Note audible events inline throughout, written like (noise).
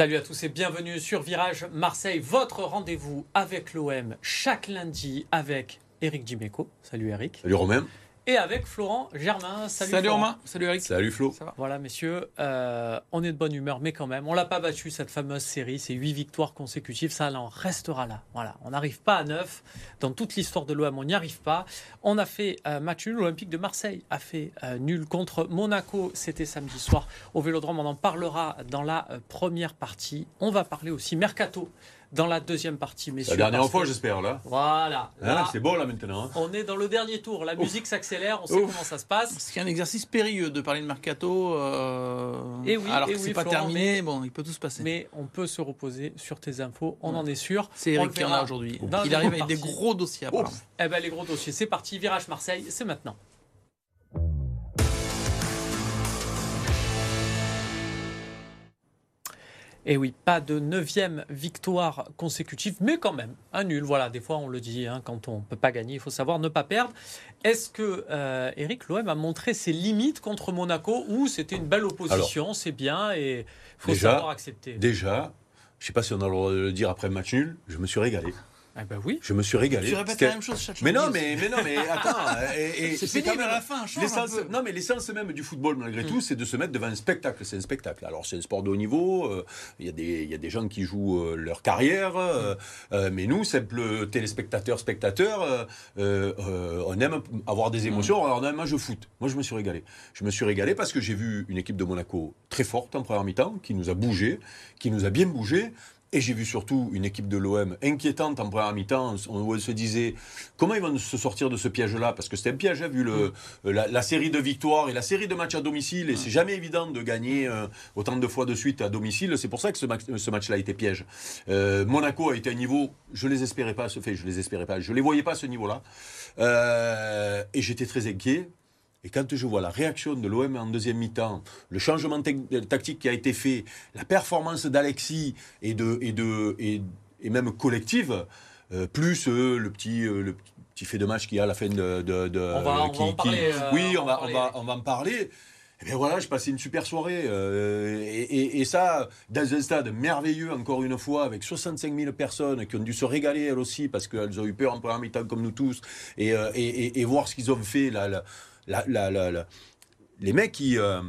Salut à tous et bienvenue sur Virage Marseille, votre rendez-vous avec l'OM chaque lundi avec Eric Dimeco. Salut Eric. Salut Romain. Et avec Florent Germain. Salut, Salut Florent. Romain. Salut Eric. Salut Flo. Ça va Voilà messieurs, euh, on est de bonne humeur, mais quand même, on l'a pas battu cette fameuse série, ces huit victoires consécutives, ça en restera là. Voilà, on n'arrive pas à neuf dans toute l'histoire de l'OM, on n'y arrive pas. On a fait euh, match nul, l'Olympique de Marseille a fait euh, nul contre Monaco, c'était samedi soir au Vélodrome. On en parlera dans la euh, première partie. On va parler aussi mercato dans la deuxième partie, messieurs. La dernière fois, que- j'espère, là. Voilà. Hein, Là, c'est bon, là, maintenant. hein. on est dans le dernier tour. La musique s'accélère, on sait Ouf. comment ça se passe. C'est un exercice périlleux de parler de mercato. euh, Eh oui, alors eh que oui, c'est pas Florent, terminé. Bon, il peut tout se passer. Mais on peut se reposer sur tes infos, on en est sûr. c'est Eric qui en a aujourd'hui. Il la arrive avec des gros dossiers. apparemment. Eh ben les gros dossiers, c'est parti. Virage Marseille, c'est maintenant. Et oui, pas de neuvième victoire consécutive, mais quand même un nul. Voilà, des fois on le dit, hein, quand on ne peut pas gagner, il faut savoir ne pas perdre. Est-ce que euh, Eric l'OM a montré ses limites contre Monaco ou c'était une belle opposition, c'est bien et il faut Déjà, savoir accepter Déjà, je sais pas si on a le droit de le dire après le match nul, je me suis régalé. Eh ben oui. Je me suis régalé. Tu répètes la même chose chaque Mais non, mais, mais non, mais attends. (laughs) C'est pénible à la fin. L'essence, non, mais l'essence même du football, malgré Mm. tout, c'est de se mettre devant un spectacle. C'est un spectacle. Alors, c'est un sport de haut niveau. euh, Il y, a des- il y a des gens qui jouent euh, leur carrière. euh, euh, mais nous, simples téléspectateurs, spectateurs, euh, euh, euh, on aime avoir des émotions. Alors, on a un match de foot. Moi, je me suis régalé. Je me suis régalé parce que j'ai vu une équipe de Monaco très forte en première mi-temps, qui nous a bougé, qui nous a bien bougé. Et j'ai vu surtout une équipe de l'OM inquiétante en première mi-temps, où on se disait comment ils vont se sortir de ce piège-là? Parce que c'était un piège, hein, vu le, la, la série de victoires et la série de matchs à domicile. Et c'est jamais évident de gagner euh, autant de fois de suite à domicile. C'est pour ça que ce, match- ce match-là a été piège. Euh, Monaco a été à un niveau, je les espérais pas à ce fait, je les espérais pas, je les voyais pas à ce niveau-là. Euh, et j'étais très inquiet. Et quand je vois la réaction de l'OM en deuxième mi-temps, le changement tec- tactique qui a été fait, la performance d'Alexis et, de, et, de, et, et même collective, euh, plus euh, le, petit, euh, le petit fait de match qu'il y a à la fin de. de- de- On va- on va qui- en qui- parler, euh, oui, on on va parler. va, on va en parler. Et bien voilà, j'ai passé une super soirée. euh, et, et- et ça, dans un stade merveilleux, encore une fois, avec 65 000 personnes qui ont dû se régaler elles aussi, parce qu'elles ont eu peur en première mi-temps comme nous tous, et, euh, et, et- et voir ce qu'ils ont fait. La, la, Les mecs, euh,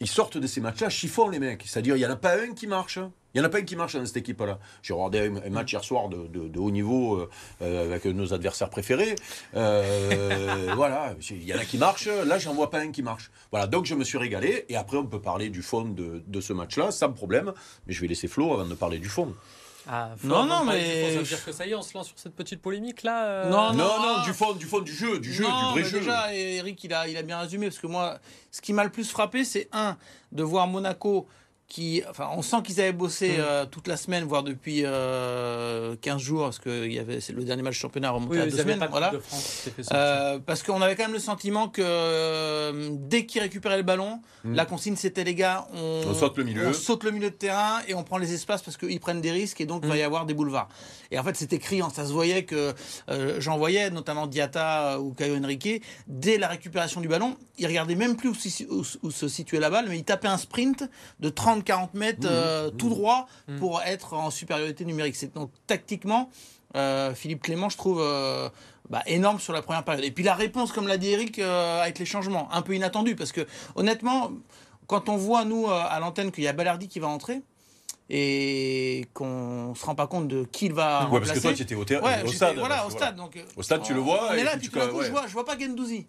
ils sortent de ces matchs-là, chiffons les mecs. C'est-à-dire, il n'y en a pas un qui marche. hein. Il n'y en a pas un qui marche dans cette équipe-là. J'ai regardé un match hier soir de, haut niveau euh, euh, avec nos adversaires préférés. (laughs) Voilà, il y en a qui marchent. Là, j'en vois pas un qui marche. Voilà, donc je me suis régalé. Et après, on peut parler du fond de, de ce match-là, sans problème. Mais je vais laisser Flo avant de parler du fond. Ah, Non, non, mais- Ça veut dire que ça y est, on se lance sur cette petite polémique là euh, Non, Non, non, du fond, du fond du jeu, du jeu, Non, du vrai mais jeu. Déjà, Eric, il a, il a bien résumé parce que moi, ce qui m'a le plus frappé, c'est un de voir Monaco. Qui, enfin, on sent qu'ils avaient bossé Mm. euh, toute la semaine, voire depuis euh, 15 jours, parce que il y avait, c'est le dernier match championnat remonté Oui, à deux semaines. pas de voilà. De France. Euh, parce qu'on avait quand même le sentiment que euh, dès qu'ils récupéraient le ballon, Mm. la consigne c'était les gars, on, On saute le milieu. on saute le milieu de terrain et on prend les espaces parce qu'ils prennent des risques et donc il va y avoir des boulevards. Et en fait c'était criant, ça se voyait que euh, j'en voyais notamment Diata ou Caio Henrique, dès la récupération du ballon, ils regardaient même plus où, où- où se situait la balle, mais ils tapaient un sprint de 30-40 mètres euh, tout droit Mm. pour être en supériorité numérique. C'est donc tactiquement. euh, Philippe Clément, je trouve euh, bah, énorme sur la première période. Et puis la réponse, comme l'a dit Eric, avec les changements, un peu inattendu, parce que honnêtement, quand on voit nous à l'antenne qu'il y a Balardi qui va entrer et qu'on se rend pas compte de qui il va Ouais, parce que toi, tu étais au, Ouais, au stade. Voilà, au stade. Donc, Au stade, tu le vois, On et est là, puis puis tout coup, ouais. je, vois, je vois pas Gendouzi.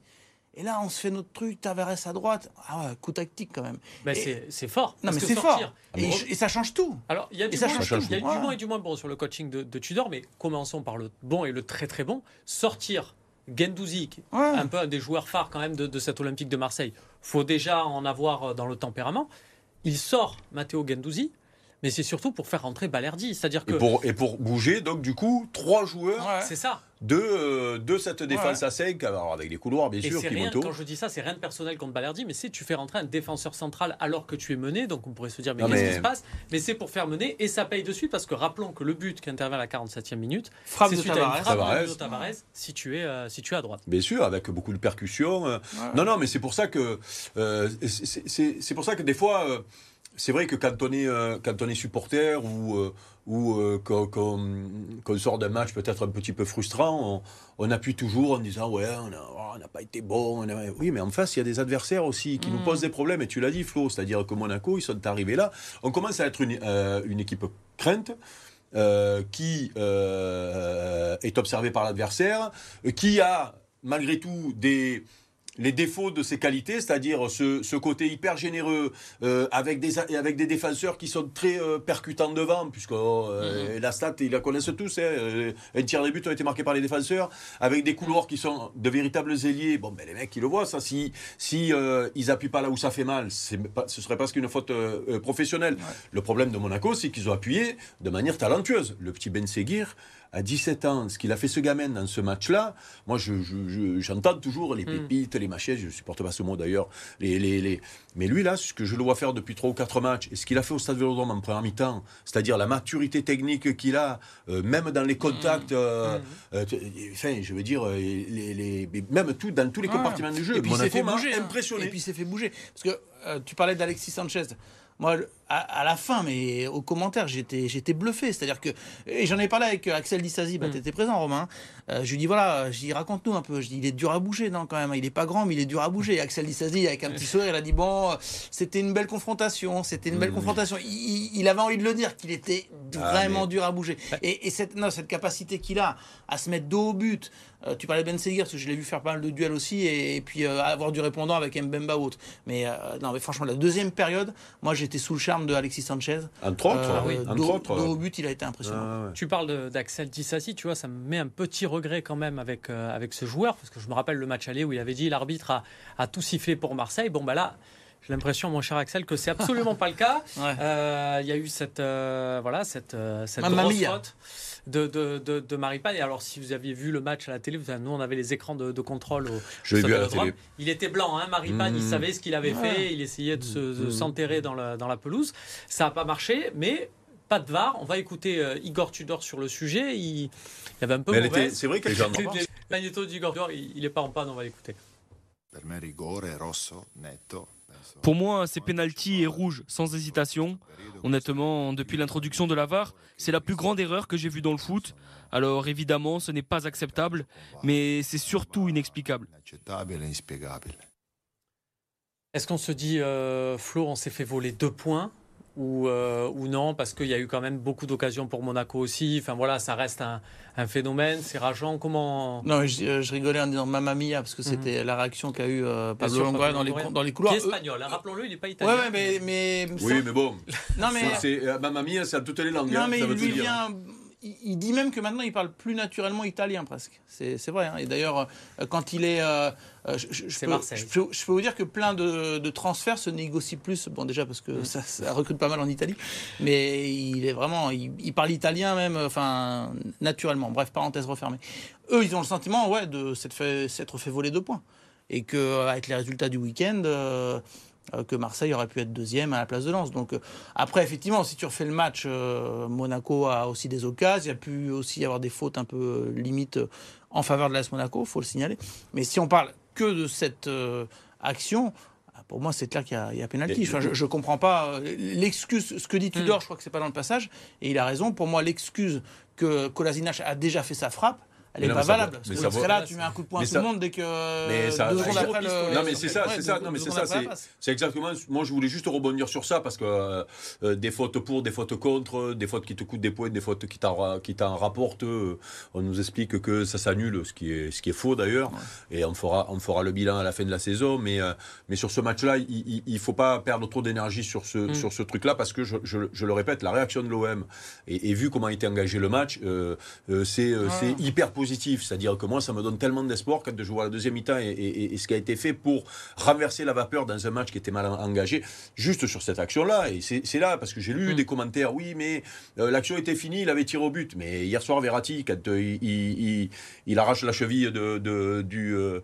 Et là, on se fait notre truc, Tavares à droite. Ah ouais, coup tactique quand même. Ben, et- c'est- fort. Non, mais c'est fort. Et, ça change tout. Alors, il y a du, Et ça bon, change il y a tout. du Ouais. bon et du moins bon sur le coaching de, de Tudor, mais commençons par le bon et le très très bon. Sortir Gendouzi, Ouais. un peu un des joueurs phares quand même de, de cette Olympique de Marseille, faut déjà en avoir euh, dans le tempérament. Il sort Matteo Gendouzi, mais c'est surtout pour faire rentrer Balerdi. C'est-à-dire que Et pour, et pour bouger, donc du coup, trois joueurs Ouais. c'est ça. de, euh, de cette défense Ouais. à 5, alors avec des couloirs bien Et sûr rien, quand je dis ça, c'est rien de personnel contre Balerdi, mais c'est tu fais rentrer un défenseur central alors que tu es mené, donc on pourrait se dire mais Non, qu'est-ce mais- qui se passe? Mais c'est pour faire mener et ça paye de suite parce que rappelons que le but qui intervient à la 47e minute, Frappe c'est de suite à une Tavares. frappe de Tavares. Nuno Tavares euh, situé à droite. Bien sûr, avec beaucoup de percussions. euh. Ouais. Non, non, mais c'est pour ça que euh, c'est- c'est c'est pour ça que des fois. Euh, c'est vrai que quand on est, euh, quand on est supporter ou, euh, ou euh, qu'on sort d'un match peut-être un petit peu frustrant, on, on, appuie toujours en disant ouais, on n'a oh, pas été bon. Oui, mais en face, il y a des adversaires aussi qui nous mm. posent des problèmes. Et tu l'as dit, Flo, c'est-à-dire que Monaco, ils sont arrivés là. On commence à être une, une équipe crainte. qui est observée par l'adversaire, qui a malgré tout des, les défauts de ses qualités, c'est-à-dire ce, côté hyper généreux, euh, avec, des, avec des défenseurs qui sont très euh, percutants devant, puisque euh, mhm. la stat, ils la connaissent tous, hein, un tiers des buts ont été marqués par les défenseurs, avec des couloirs qui sont de véritables ailiers. Bon, ben les mecs, ils le voient, ça. Si, si ils appuient pas là où ça fait mal, pas, ce serait presque une faute professionnelle. Le problème de Monaco, c'est qu'ils ont appuyé de manière talentueuse. Le petit Ben Seguir, à 17 ans, ce qu'il a fait ce gamin dans ce match-là, moi j'entends toujours les hmm. pépites, les machines, je ne supporte pas ce mot d'ailleurs, les, les, les, mais lui là, ce que je le vois faire depuis 3 ou 4 matchs, et ce qu'il a fait au Stade Vélodrome en première mi-temps, c'est-à-dire la maturité technique qu'il a, euh, même dans les contacts, hmm. Euh. Euh, enfin je veux dire, les, même tout, dans tous les compartiments du jeu, et puis il s'est fait bouger, hein. impressionné. Et puis il s'est fait bouger, parce que tu parlais d'Alexis Sanchez. Moi, à, la fin, mais aux commentaires, j'étais, j'étais bluffé. C'est-à-dire que, et j'en ai parlé avec euh, Axel Dissazi, bah, mm. tu étais présent, Romain. Euh, je lui dis, voilà, je dis, raconte-nous un peu. Je dis, il est dur à bouger, non, quand même. Il est pas grand, mais il est dur à bouger. Et Axel Dissazi, avec un petit sourire, il a dit, bon, c'était une belle confrontation. C'était une belle mm. confrontation. Il, avait envie de le dire, qu'il était ah, vraiment dur à bouger. Et, cette, non, cette capacité qu'il a à se mettre dos au but. Euh, tu parlais de Ben Seguir, parce que je l'ai vu faire pas mal de duels aussi, et, puis avoir du répondant avec Mbemba ou autre. Mais non, mais franchement, la deuxième période, moi, j'étais sous le charme de Alexis Sanchez. Entre autres, euh, oui. Entre au but, il a été impressionnant. Ah, tu parles d'Axel Dissassi, tu vois, ça me met un petit regret quand même avec, euh, avec ce joueur, parce que je me rappelle le match aller où il avait dit l'arbitre a, a tout sifflé pour Marseille. Bon, bah là. J'ai l'impression, mon cher Axel, que c'est absolument pas le cas. (laughs) Euh, il y a eu cette, voilà, cette, cette grosse faute de, de, de, de Maripane. Et alors, si vous aviez vu le match à la télé, nous, on avait les écrans de, contrôle au, Je vu à la télé. Il était blanc, hein, Maripane, il mmh. savait ce qu'il avait fait, il essayait de mmh. s'enterrer dans, la, dans la pelouse. Ça n'a pas marché, mais pas de VAR. On va écouter euh, Igor Tudor sur le sujet. Il, il avait un peu mauvais. C'est vrai que les magnéto d'Igor Tudor, il n'est pas en panne, on va l'écouter. Pour moi, c'est penalty et rouge, sans hésitation. Honnêtement, depuis l'introduction de la VAR, c'est la plus grande erreur que j'ai vue dans le foot. Alors évidemment, ce n'est pas acceptable, mais c'est surtout inexplicable. Est-ce qu'on se dit, euh, Flo, on s'est fait voler deux points ou, euh, ou non, parce qu'il y a eu quand même beaucoup d'occasions pour Monaco aussi. Enfin voilà, ça reste un, un phénomène, c'est rageant. Comment Non, je, euh, je, rigolais en disant Mamma Mia, parce que mhm. c'était la réaction qu'a eu euh, Pablo Longoria dans les, dans les couloirs. Qui est espagnol, hein, rappelons-le, il n'est pas italien. Ouais, mais, mais, Oui, mais bon. (laughs) non, mais... C'est, Mamma Mia, c'est à toutes les langues. Non, hein, mais ça il lui vient il dit même que maintenant il parle plus naturellement italien presque. C'est vrai. Hein. Et d'ailleurs, euh, quand il est. Euh, euh, je, peux. Je peux, vous dire que plein de, transferts se négocient plus. Bon, déjà parce que mm. ça, recrute pas mal en Italie. Mais il est vraiment. Il, parle italien même, enfin, naturellement. Bref, parenthèse refermée. Eux, ils ont le sentiment, ouais, de s'être fait, fait, voler deux points. Et qu'avec les résultats du week-end. Euh, que Marseille aurait pu être deuxième à la place de Lens. Donc euh, après, effectivement, si tu refais le match, euh, Monaco a aussi des occasions. Il y a pu aussi y avoir des fautes un peu limites en faveur de l'AS Monaco, faut le signaler. Mais si on parle que de cette action, pour moi, c'est clair qu'il y a, pénalty. je ne comprends pas l'excuse. Ce que dit Tudor, hmm. je crois que c'est pas dans le passage, et il a raison. Pour moi, l'excuse que Kolasinac a déjà fait sa frappe, elle n'est pas valable. Parce que là, tu mets un coup de poing à tout le monde dès que. Mais ça. Non, mais c'est ça, c'est ça. Non, mais c'est ça. C'est exactement. Moi, je voulais juste rebondir sur ça parce que euh, euh, des fautes pour, des fautes contre, des fautes qui te coûtent des points, des fautes qui t'en rapportent. Euh, on nous explique que ça s'annule, ce qui est, ce qui est faux d'ailleurs. Et on fera, on fera le bilan à la fin de la saison. Mais, mais sur ce match-là, il ne faut pas perdre trop d'énergie sur ce, mm. sur ce truc-là parce que je, je, le répète, la réaction de l'OM et, vu comment a été engagé le match, c'est hyper positif c'est-à-dire que moi, ça me donne tellement d'espoir quand je vois la deuxième mi-temps et, ce qui a été fait pour renverser la vapeur dans un match qui était mal engagé, juste sur cette action-là. Et c'est là, parce que j'ai lu mm. des commentaires, oui, mais euh, l'action était finie, il avait tiré au but. Mais hier soir, Verratti, quand euh, il, arrache la cheville de, du, euh,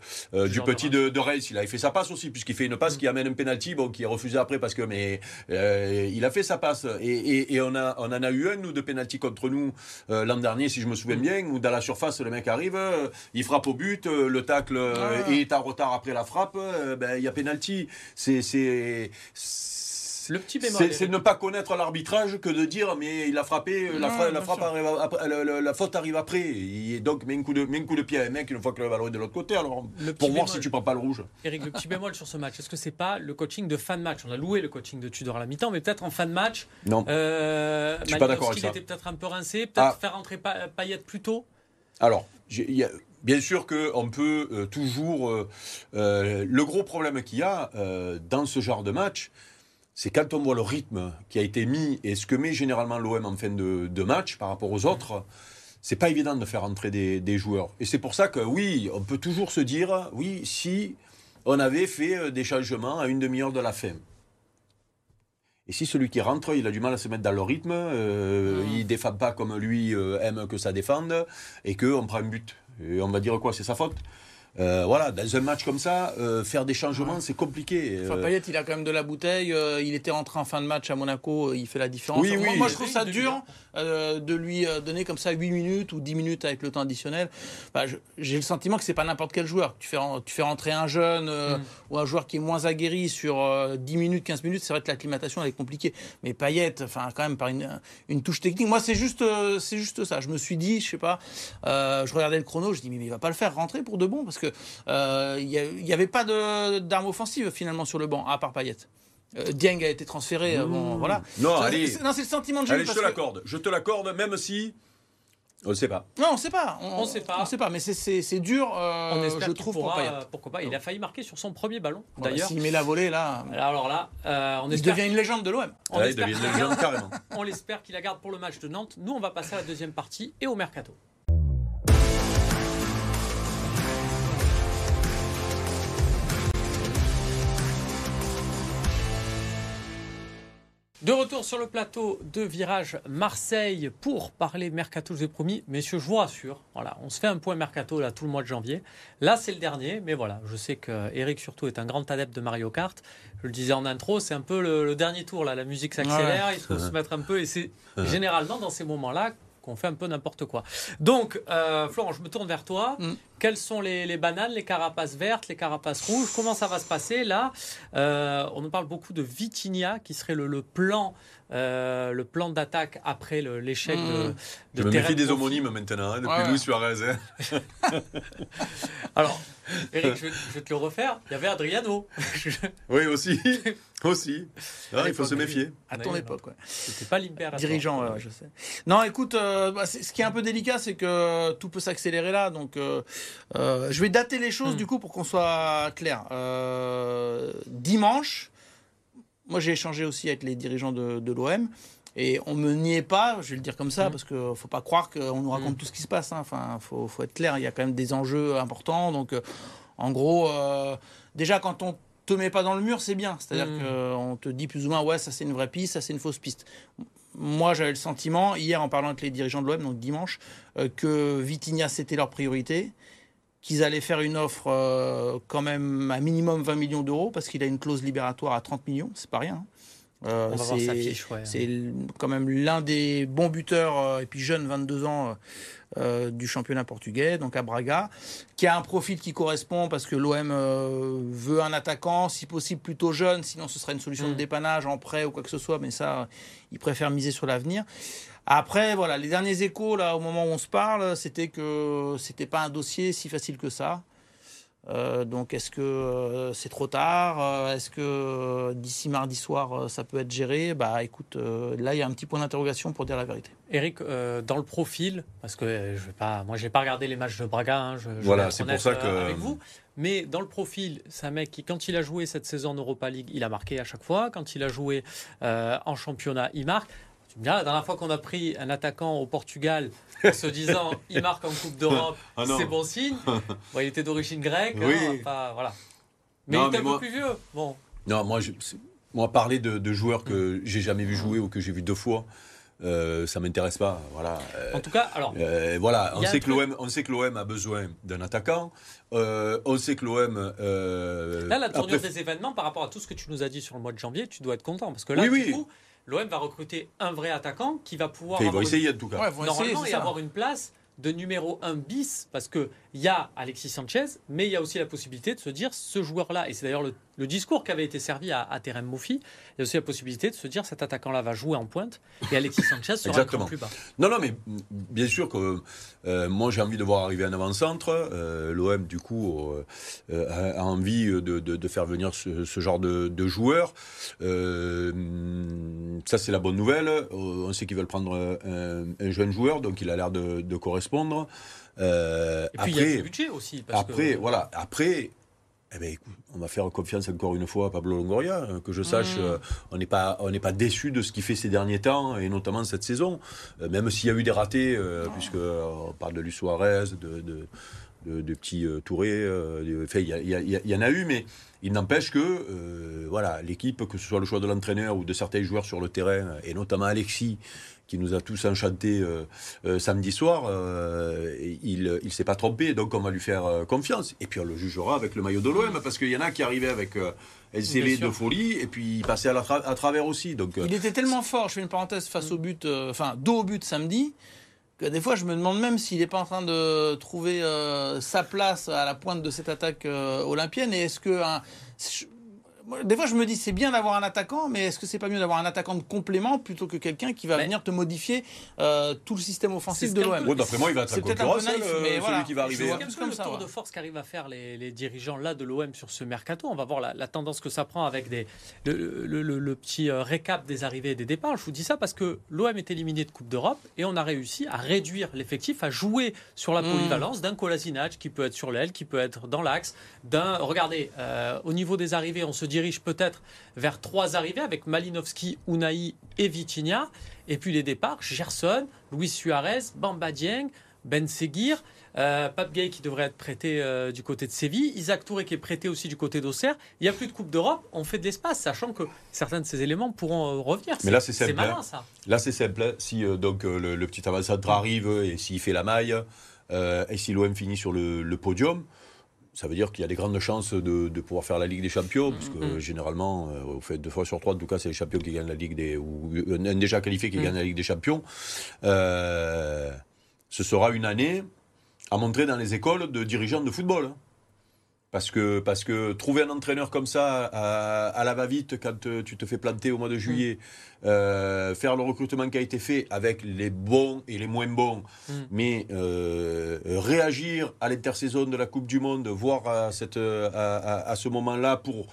du petit de, de il avait fait sa passe aussi, puisqu'il fait une passe mm. qui amène un penalty, bon, qui est refusé après parce que, mais il a fait sa passe. Et, on, a, on en a eu un, nous, de penalty contre nous l'an dernier, si je me souviens mm. bien, où dans la surface, le mec arrive, euh, il frappe au but, euh, le tacle euh, est en retard après la frappe, ben, il y a pénalty. C'est Le petit bémol. c'est ne pas connaître l'arbitrage que de dire mais il a frappé, la, fra- frappe arrive après- la, la- la faute arrive après. Et donc met un coup de, met un coup de pied à un mec une fois que le ballon est de l'autre côté. Alors Le pour voir bémol. si tu prends pas le rouge. Eric, le petit (laughs) bémol sur ce match, est-ce que c'est pas le coaching de fin de match? On a loué le coaching de Tudor à la mi-temps, mais peut-être en fin de match, Non. euh, Je suis pas d'accord avec ça. était peut-être un peu rincé, peut-être Ah. faire entrer Pa- Payet plus tôt. Alors, bien sûr qu'on peut euh, toujours. euh, euh, le gros problème qu'il y a dans ce genre de match, c'est quand on voit le rythme qui a été mis et ce que met généralement l'OM en fin de, match par rapport aux autres. C'est pas évident de faire entrer des, joueurs. Et c'est pour ça que oui, on peut toujours se dire, oui, si on avait fait des changements à une demi-heure de la fin. Et si celui qui rentre, il a du mal à se mettre dans le rythme, euh, il défend pas comme lui euh, aime que ça défende, et qu'on prend un but. Et on va dire quoi C'est sa faute? Euh, Voilà, dans un match comme ça, euh, faire des changements, c'est compliqué. Enfin, Euh, Payet, il a quand même de la bouteille. euh, il était rentré en fin de match à Monaco. Il fait la différence. Oui, moi, oui. moi, je trouve ça dur euh, de lui donner comme ça 8 minutes ou 10 minutes avec le temps additionnel. Bah, J'ai le sentiment que c'est pas n'importe quel joueur. Tu fais, tu fais rentrer un jeune euh, Mm. ou un joueur qui est moins aguerri sur euh, 10 minutes, 15 minutes. C'est vrai que l'acclimatation elle est compliquée. Mais Payet, enfin, quand même, par une, une touche technique. Moi, c'est juste, euh, c'est juste ça. Je me suis dit, je sais pas, euh, je regardais le chrono, je dis, mais il va pas le faire rentrer pour de bon parce que euh, il y a- il y avait pas de- d'arme offensive finalement sur le banc, à part Payet. Euh, Dieng a été transféré, euh, bon, voilà. Non, allez. c'est- Non, c'est le sentiment de jeu. Allez, je parce te que- l'accorde. Je te l'accorde, même si. On ne sait pas. Non, on sait pas. On sait pas. On sait pas, mais c'est- dur, euh, on espère je qu'il trouve, pourra, pour Payet. pourquoi pas. Il a failli marquer sur son premier ballon, Voilà, d'ailleurs. S'il met la volée, là, Alors là, euh, on il espère, devient une légende de l'OM. on il qu'il carrément. (laughs) On l'espère qu'il la garde pour le match de Nantes. Nous, on va passer à la deuxième partie et au mercato. De retour sur le plateau de Virage Marseille pour parler mercato, je vous ai promis. Messieurs, je vous rassure, voilà, on se fait un point mercato là tout le mois de janvier. Là, c'est le dernier, mais voilà, je sais que Eric surtout est un grand adepte de Mario Kart. Je le disais en intro, c'est un peu le, le dernier tour là, la musique s'accélère, il faut se mettre un peu et c'est (laughs) généralement dans ces moments-là qu'on fait un peu n'importe quoi. Donc, euh, Florent, je me tourne vers toi. Mm. Quelles sont les, les bananes, les carapaces vertes, les carapaces rouges? Comment ça va se passer là? Euh, On nous parle beaucoup de Vitinha, qui serait le, le plan, euh, le plan d'attaque après l'échec de, Je de me Terem méfie des homonymes maintenant, hein, depuis Ouais. Luis Suarez. hein. (laughs) Alors, Eric, je, vais- je vais te le refaire. Il y avait Adriano. (laughs) Oui, aussi. aussi. Ah, il faut se méfier. À ton époque, ouais. C'était pas toi. Dirigeant, ouais, je sais. Non, écoute, euh, bah, ce qui est un peu délicat, c'est que tout peut s'accélérer là. Donc, euh, euh, je vais dater les choses Hmm. du coup pour qu'on soit clair. Euh, dimanche, moi j'ai échangé aussi avec les dirigeants de, de l'OM. Et on me niait pas, je vais le dire comme ça, Hmm. parce qu'il faut pas croire qu'on nous raconte Mm. tout ce qui se passe. hein. Enfin, faut, faut être clair, il y a quand même des enjeux importants. Donc, euh, en gros, déjà quand on te met pas dans le mur, c'est bien. C'est-à-dire qu'on te dit plus ou moins, ouais, ça c'est une vraie piste, ça c'est une fausse piste. Moi, j'avais le sentiment, hier en parlant avec les dirigeants de l'OM, donc dimanche, euh, que Vitinha c'était leur priorité, qu'ils allaient faire une offre euh, quand même à minimum 20 millions d'euros, parce qu'il a une clause libératoire à 30 millions, c'est pas rien. hein. Euh, On va voir c'est- sa fiche, ouais. c'est l- quand même l'un des bons buteurs, euh, et puis jeune, 22 ans, euh, du championnat portugais, donc à Braga, qui a un profil qui correspond parce que l'OM veut un attaquant, si possible plutôt jeune, sinon ce serait une solution Mm. de dépannage en prêt ou quoi que ce soit, mais ça, il préfère miser sur l'avenir. Après, voilà, les derniers échos, là, au moment où on se parle, c'était que c'était pas un dossier si facile que ça. Euh, donc, est-ce que euh, c'est trop tard? Euh, Est-ce que d'ici mardi soir, ça peut être géré? Bah, écoute, là, il y a un petit point d'interrogation pour dire la vérité. Eric, euh, dans le profil, parce que euh, je vais pas, moi, j'ai pas regardé les matchs de Braga. hein, je, je Voilà, c'est pour ça euh, que- avec vous. Mais dans le profil, c'est un mec qui, quand il a joué cette saison en Europa League, il a marqué à chaque fois. Quand il a joué euh, en championnat, il marque. Diras, la dernière fois qu'on a pris un attaquant au Portugal en se disant (laughs) il marque en Coupe d'Europe, Ah c'est bon signe. (laughs) Bon, il était d'origine grecque. Oui. hein, voilà. Mais Non, il est mais un moi- peu plus vieux. Bon, Non, moi, je, moi parler de, de joueurs que j'ai jamais vu jouer ou que j'ai vu deux fois, euh, ça m'intéresse pas. Voilà. Euh, en tout cas, alors. euh, voilà, Il on sait, que l'OM, on sait que l'OM a besoin d'un attaquant. Euh, on sait que l'OM. euh, Là, la tournure préf- des événements, par rapport à tout ce que tu nous as dit sur le mois de janvier, tu dois être content. Parce que là, Oui, du oui. coup, l'OM va recruter un vrai attaquant qui va pouvoir Enfin, ils vont avoir une- essayer en tout cas. Ouais, essayer, normalement et avoir une place de numéro 1 bis. Parce que il y a Alexis Sanchez, mais il y a aussi la possibilité de se dire ce joueur-là, et c'est d'ailleurs le, le discours qui avait été servi à, à Terem Moffi, il y a aussi la possibilité de se dire cet attaquant-là va jouer en pointe et Alexis Sanchez sera cran plus bas. Non, non, mais mm, bien sûr que euh, moi j'ai envie de voir arriver un avant-centre. Euh, L'OM, du coup, euh, a envie de, de- de faire venir ce, ce genre de, mm, ça, c'est la bonne nouvelle. On sait qu'ils veulent prendre un, un jeune joueur, donc il a l'air de correspondre. Euh, Et puis il y a après, le budget aussi. Parce après, que, voilà. Après, eh ben, écoute, on va faire confiance encore une fois à Pablo Longoria. hein, Que je sache, Mm. euh, on n'est pas, on n'est pas déçu de ce qu'il fait ces derniers temps et notamment cette saison. Euh, même s'il y a eu des ratés, euh, puisque on parle de Luis Suarez, de, de, de, de petits Touré. il y, y en a eu, mais il n'empêche que, voilà, l'équipe, que ce soit le choix de l'entraîneur ou de certains joueurs sur le terrain, et notamment Alexis qui nous a tous enchantés euh, euh, samedi soir, euh, il ne s'est pas trompé, donc on va lui faire confiance. Et puis on le jugera avec le maillot de l'OM, parce qu'il y en a qui arrivaient avec un Bien CV sûr. de folie, et puis ils passaient à, la tra- à travers aussi. Donc, Il était tellement fort, je fais une parenthèse face au but, euh, enfin, dos au but samedi, que des fois je me demande même s'il n'est pas en train de trouver euh, sa place à la pointe de cette attaque euh, olympienne. Et est-ce que. Des fois, je me dis, c'est bien d'avoir un attaquant, mais est-ce que c'est pas mieux d'avoir un attaquant de complément plutôt que quelqu'un qui va Mais- venir te modifier euh, tout le système offensif de l'OM ouais, d'après moi, il va être C'est en peut-être un peu concurrence, naïf, euh, mais celui voilà. qui va arriver. C'est peu comme le ça, tour ouais. de force qu'arrivent à faire les, les dirigeants là de l'OM sur ce mercato? On va voir la, la tendance que ça prend avec des, le, le- le- le petit euh, récap des arrivées et des départs. Je vous dis ça parce que l'OM est éliminé de Coupe d'Europe et on a réussi à réduire l'effectif, à jouer sur la Mm. polyvalence d'un Kolasinac qui peut être sur l'aile, qui peut être dans l'axe. D'un, regardez, euh, au niveau des arrivées, on se dirige peut-être vers trois arrivées avec Malinowski, Unai et Vitinha. Et puis les départs, Gerson, Luis Suarez, Bamba Dieng, Ben Seguir, euh, Pape Gay qui devrait être prêté euh, du côté de Séville, Isaac Touré qui est prêté aussi du côté d'Auxerre. Il n'y a plus de Coupe d'Europe, on fait de l'espace, sachant que certains de ces éléments pourront euh, revenir. Mais là, c'est simple, malin hein. ça. Là, c'est simple. hein. Si euh, donc le, le petit avant-centre arrive et s'il fait la maille, et si l'OM finit sur le, le podium, ça veut dire qu'il y a des grandes chances de, de pouvoir faire la Ligue des Champions, parce que Mhm. généralement, euh, au fait deux fois sur trois, en tout cas, c'est les champions qui gagnent la Ligue des ou un déjà qualifié qui Mhm. gagne la Ligue des Champions. Euh, ce sera une année à montrer dans les écoles de dirigeants de football. Parce que, parce que trouver un entraîneur comme ça à, à la va-vite quand euh, tu te fais planter au mois de juillet, euh, faire le recrutement qui a été fait avec les bons et les moins bons, Mm. mais euh, réagir à l'intersaison de la Coupe du Monde, voir à, cette, à, à- à ce moment-là pour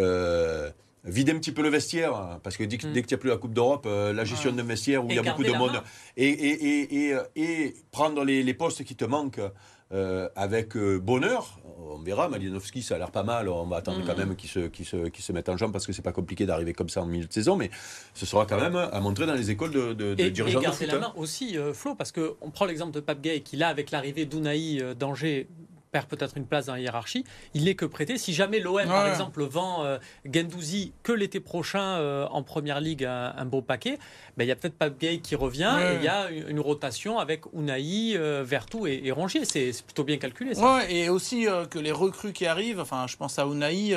euh, vider un petit peu le vestiaire, hein, parce que dès, que- Mm. dès que tu n'as plus la Coupe d'Europe, euh, la gestion Ouais. d'un vestiaire où Et il y a beaucoup de monde, et, et, et, et, et prendre les, les postes qui te manquent euh, avec euh, bonheur. On verra, Malinowski, ça a l'air pas mal. On va attendre Mhm. quand même qu'il se, mette en jambe parce que c'est pas compliqué d'arriver comme ça en milieu de saison, mais ce sera quand même à montrer dans les écoles de, de, de Et, et dirigeants de garder foot. la hein. main aussi, euh, Flo, parce qu'on prend l'exemple de Pape Gay qui, là, avec l'arrivée euh, d'Angers, perd peut-être une place dans la hiérarchie. Il n'est que prêté. Si jamais l'OM, par exemple, vend euh, Gendouzi que l'été prochain euh, en première ligue un, un beau paquet, ben, il y a peut-être Pape Gay qui revient Ouais. et il y a une, une rotation avec Unai, euh, Vertou et, et Rongier. C'est plutôt bien calculé, ça. Ouais, et aussi euh, que les recrues qui arrivent, enfin, je pense à Unai,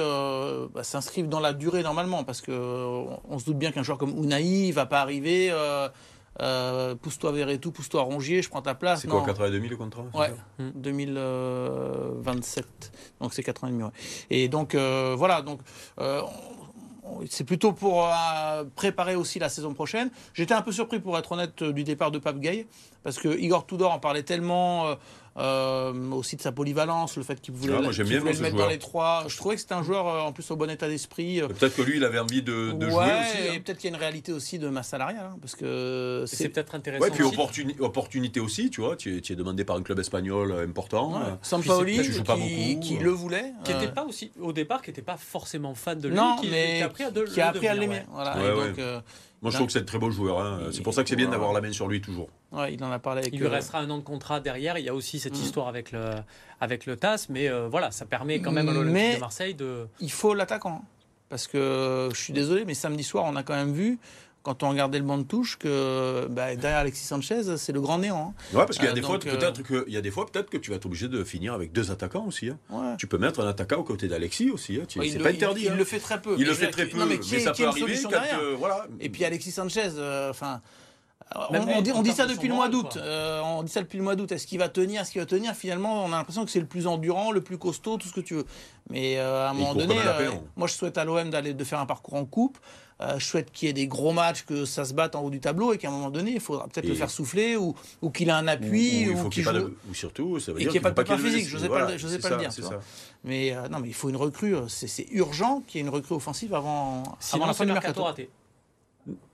bah, s'inscrivent dans la durée normalement, parce que euh, on se doute bien qu'un joueur comme Unai, il va pas arriver. Euh, euh, pousse-toi Verretou, pousse-toi Rongier, je prends ta place. C'est quoi, 82 000 le contrat c'est Ouais, ça 2027. Donc c'est 4 ans et demi. ouais. Et donc euh, voilà, donc euh, on- on- c'est plutôt pour euh, préparer aussi la saison prochaine. J'étais un peu surpris pour être honnête euh, du départ de Pape Gay parce que Igor Tudor en parlait tellement euh, aussi de sa polyvalence, le fait qu'il voulait, Ah, moi, j'aime qu'il bien, voulait moi, le mettre joueur. dans les trois. Je trouvais que c'était un joueur euh, en plus au bon état d'esprit. euh, Peut-être que lui, il avait envie de, de ouais, jouer aussi. et hein. peut-être qu'il y a une réalité aussi de masse salariale, hein, parce que C'est c'est peut-être intéressant. Ouais, puis aussi. opportuni- opportunité aussi, tu vois. Tu es, tu es demandé par un club espagnol important. Ouais. euh, Sampaoli pas qui, beaucoup, qui euh. le voulait. Qui n'était pas aussi, au départ, qui n'était pas forcément fan de lui, non, qui, mais qui a appris à, de, qui a le appris à devenir, l'aimer. Voilà. Et Moi, je trouve que c'est un très beau joueur. hein. C'est pour ça que c'est bien d'avoir la main sur lui toujours. Ouais, il en a parlé avec. Il lui euh, restera un an de contrat derrière. Il y a aussi cette Mm. histoire avec le, avec le TAS. Mais euh, voilà, ça permet quand même à l'Olympique Mais- de Marseille de. Il faut l'attaquant. hein. Parce que je suis désolé, mais samedi soir, on a quand même vu, quand on regardait le banc de touche, que bah, derrière Alexis Sanchez, c'est le grand néant. Ouais, parce qu'il y a Euh, des fois, euh, peut-être que, il y a des fois, peut-être que tu vas être obligé de finir avec deux attaquants aussi. hein. hein. Ouais. Tu peux mettre un attaquant aux côtés d'Alexis aussi. hein. Ouais, c'est le- pas interdit. Il, hein. le fait très peu. Il le Mais fait très peu, non, mais, mais, qui est- ça qui peut arriver quand. euh, voilà. Et puis Alexis Sanchez, euh, enfin. On, dit, ça depuis le mois d'août. on dit ça depuis le mois d'août. Est-ce qu'il va tenir Est-ce qu'il va tenir? Finalement, on a l'impression que c'est le plus endurant, le plus costaud, tout ce que tu veux. Mais à un moment donné, moi je souhaite à l'OM d'aller de faire un parcours en coupe. Euh, je souhaite qu'il y ait des gros matchs, que ça se batte en haut du tableau et qu'à un moment donné, il faudra peut-être le faire souffler ou, ou qu'il ait un appui. Ou, qu'il ou surtout, ça veut dire qu'il n'y ait pas de physique. Je n'osais pas, pas le dire. Mais euh, non, mais il faut une recrue. Euh, c'est urgent qu'il y ait une recrue offensive avant, avant la fin du mercato. raté.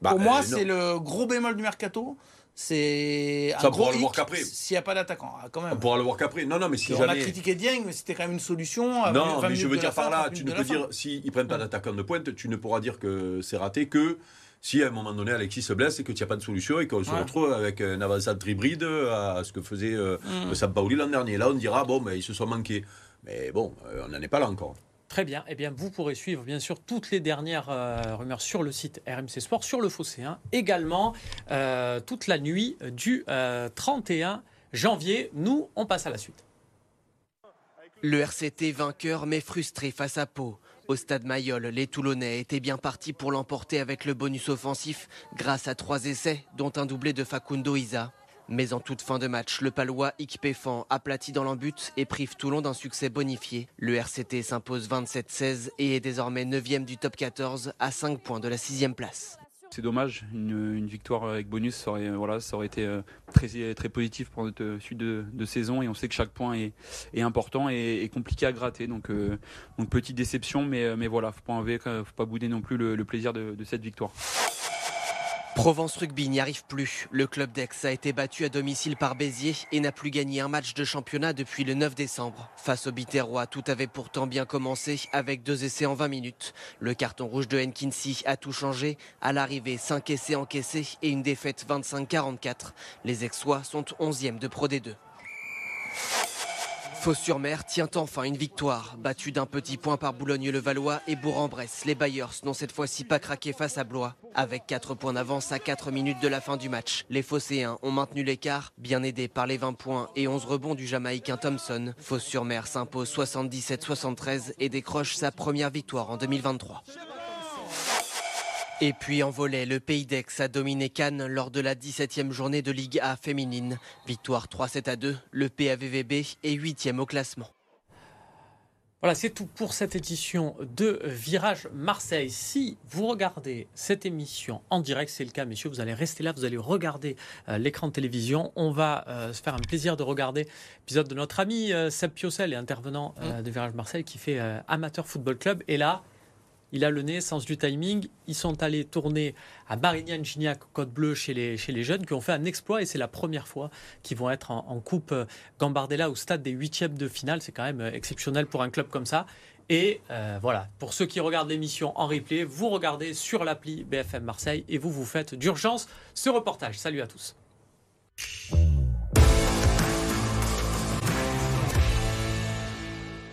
Bah, Pour moi, c'est le gros bémol du mercato c'est un gros le voir qu'après. S'il n'y a pas d'attaquant, ah, quand même. On pourra le voir qu'après. Non, non, mais si on jamais... a critiqué Dieng, mais c'était quand même une solution. Non, mais je veux dire par là, tu ne peux dire, s'ils ne prennent pas d'attaquant de pointe, tu ne pourras dire que c'est raté que si à un moment donné Alexis se blesse et qu'il n'y a pas de solution et qu'on se retrouve avec un avançade hybride à ce que faisait euh, mm. Sampaoli l'an dernier. Là, on dira, bon, mais ils se sont manqués. Mais bon, euh, on n'en est pas là encore. Très bien. Eh bien, vous pourrez suivre, bien sûr, toutes les dernières euh, rumeurs sur le site RMC Sport, sur le Phocéen, également euh, toute la nuit du 31 euh, janvier. Nous, on passe à la suite. Le RCT vainqueur mais frustré face à Pau. Au stade Mayol, les Toulonnais étaient bien partis pour l'emporter avec le bonus offensif grâce à trois essais, dont un doublé de Facundo Isa. Mais en toute fin de match, le Palois Ikpefan aplatit dans l'embut et prive Toulon d'un succès bonifié. Le RCT s'impose 27-16 et est désormais 9e du top 14 à 5 points de la 6e place. C'est dommage, une, victoire avec bonus, ça aurait, voilà, ça aurait été euh, très, très positif pour notre suite de, saison et on sait que chaque point est, important et, compliqué à gratter. Donc, euh, petite déception, mais, mais voilà, faut pas faut pas bouder non plus le, plaisir de cette victoire. Provence Rugby n'y arrive plus. Le club d'Aix a été battu à domicile par Béziers et n'a plus gagné un match de championnat depuis le 9 décembre. Face au Biterrois, tout avait pourtant bien commencé avec deux essais en 20 minutes. Le carton rouge de Henkinsey a tout changé. À l'arrivée, 5 essais encaissés et une défaite 25-44. Les Aixois sont 11e de Pro D2. Fos-sur-Mer tient enfin une victoire. Battu d'un petit point par Boulogne-le-Valois et Bourg-en-Bresse, les Bayers n'ont cette fois-ci pas craqué face à Blois. Avec 4 points d'avance à 4 minutes de la fin du match, les Phocéens ont maintenu l'écart, bien aidés par les 20 points et 11 rebonds du Jamaïcain Thompson. Fos-sur-Mer s'impose 77-73 et décroche sa première victoire en 2023. Et puis en volet, le Pays d'Aix a dominé Cannes lors de la 17e journée de Ligue A féminine. Victoire 3-7 à 2, le PAVVB est 8e au classement. Voilà, c'est tout pour cette édition de Virage Marseille. Si vous regardez cette émission en direct, c'est le cas, messieurs, vous allez rester là, vous allez regarder euh, l'écran de télévision. On va euh, se faire un plaisir de regarder l'épisode de notre ami euh, Seb Piocel, intervenant mmh. de Virage Marseille, qui fait Amateur Football Club. Et là, il a le nez, sens du timing. Ils sont allés tourner à Marignane, Gignac, Côte Bleue chez les, chez les jeunes qui ont fait un exploit et c'est la première fois qu'ils vont être en, Coupe euh, Gambardella au stade des huitièmes de finale. C'est quand même euh, exceptionnel pour un club comme ça. Et euh, voilà, pour ceux qui regardent l'émission en replay, vous regardez sur l'appli BFM Marseille et vous vous faites d'urgence ce reportage. Salut à tous.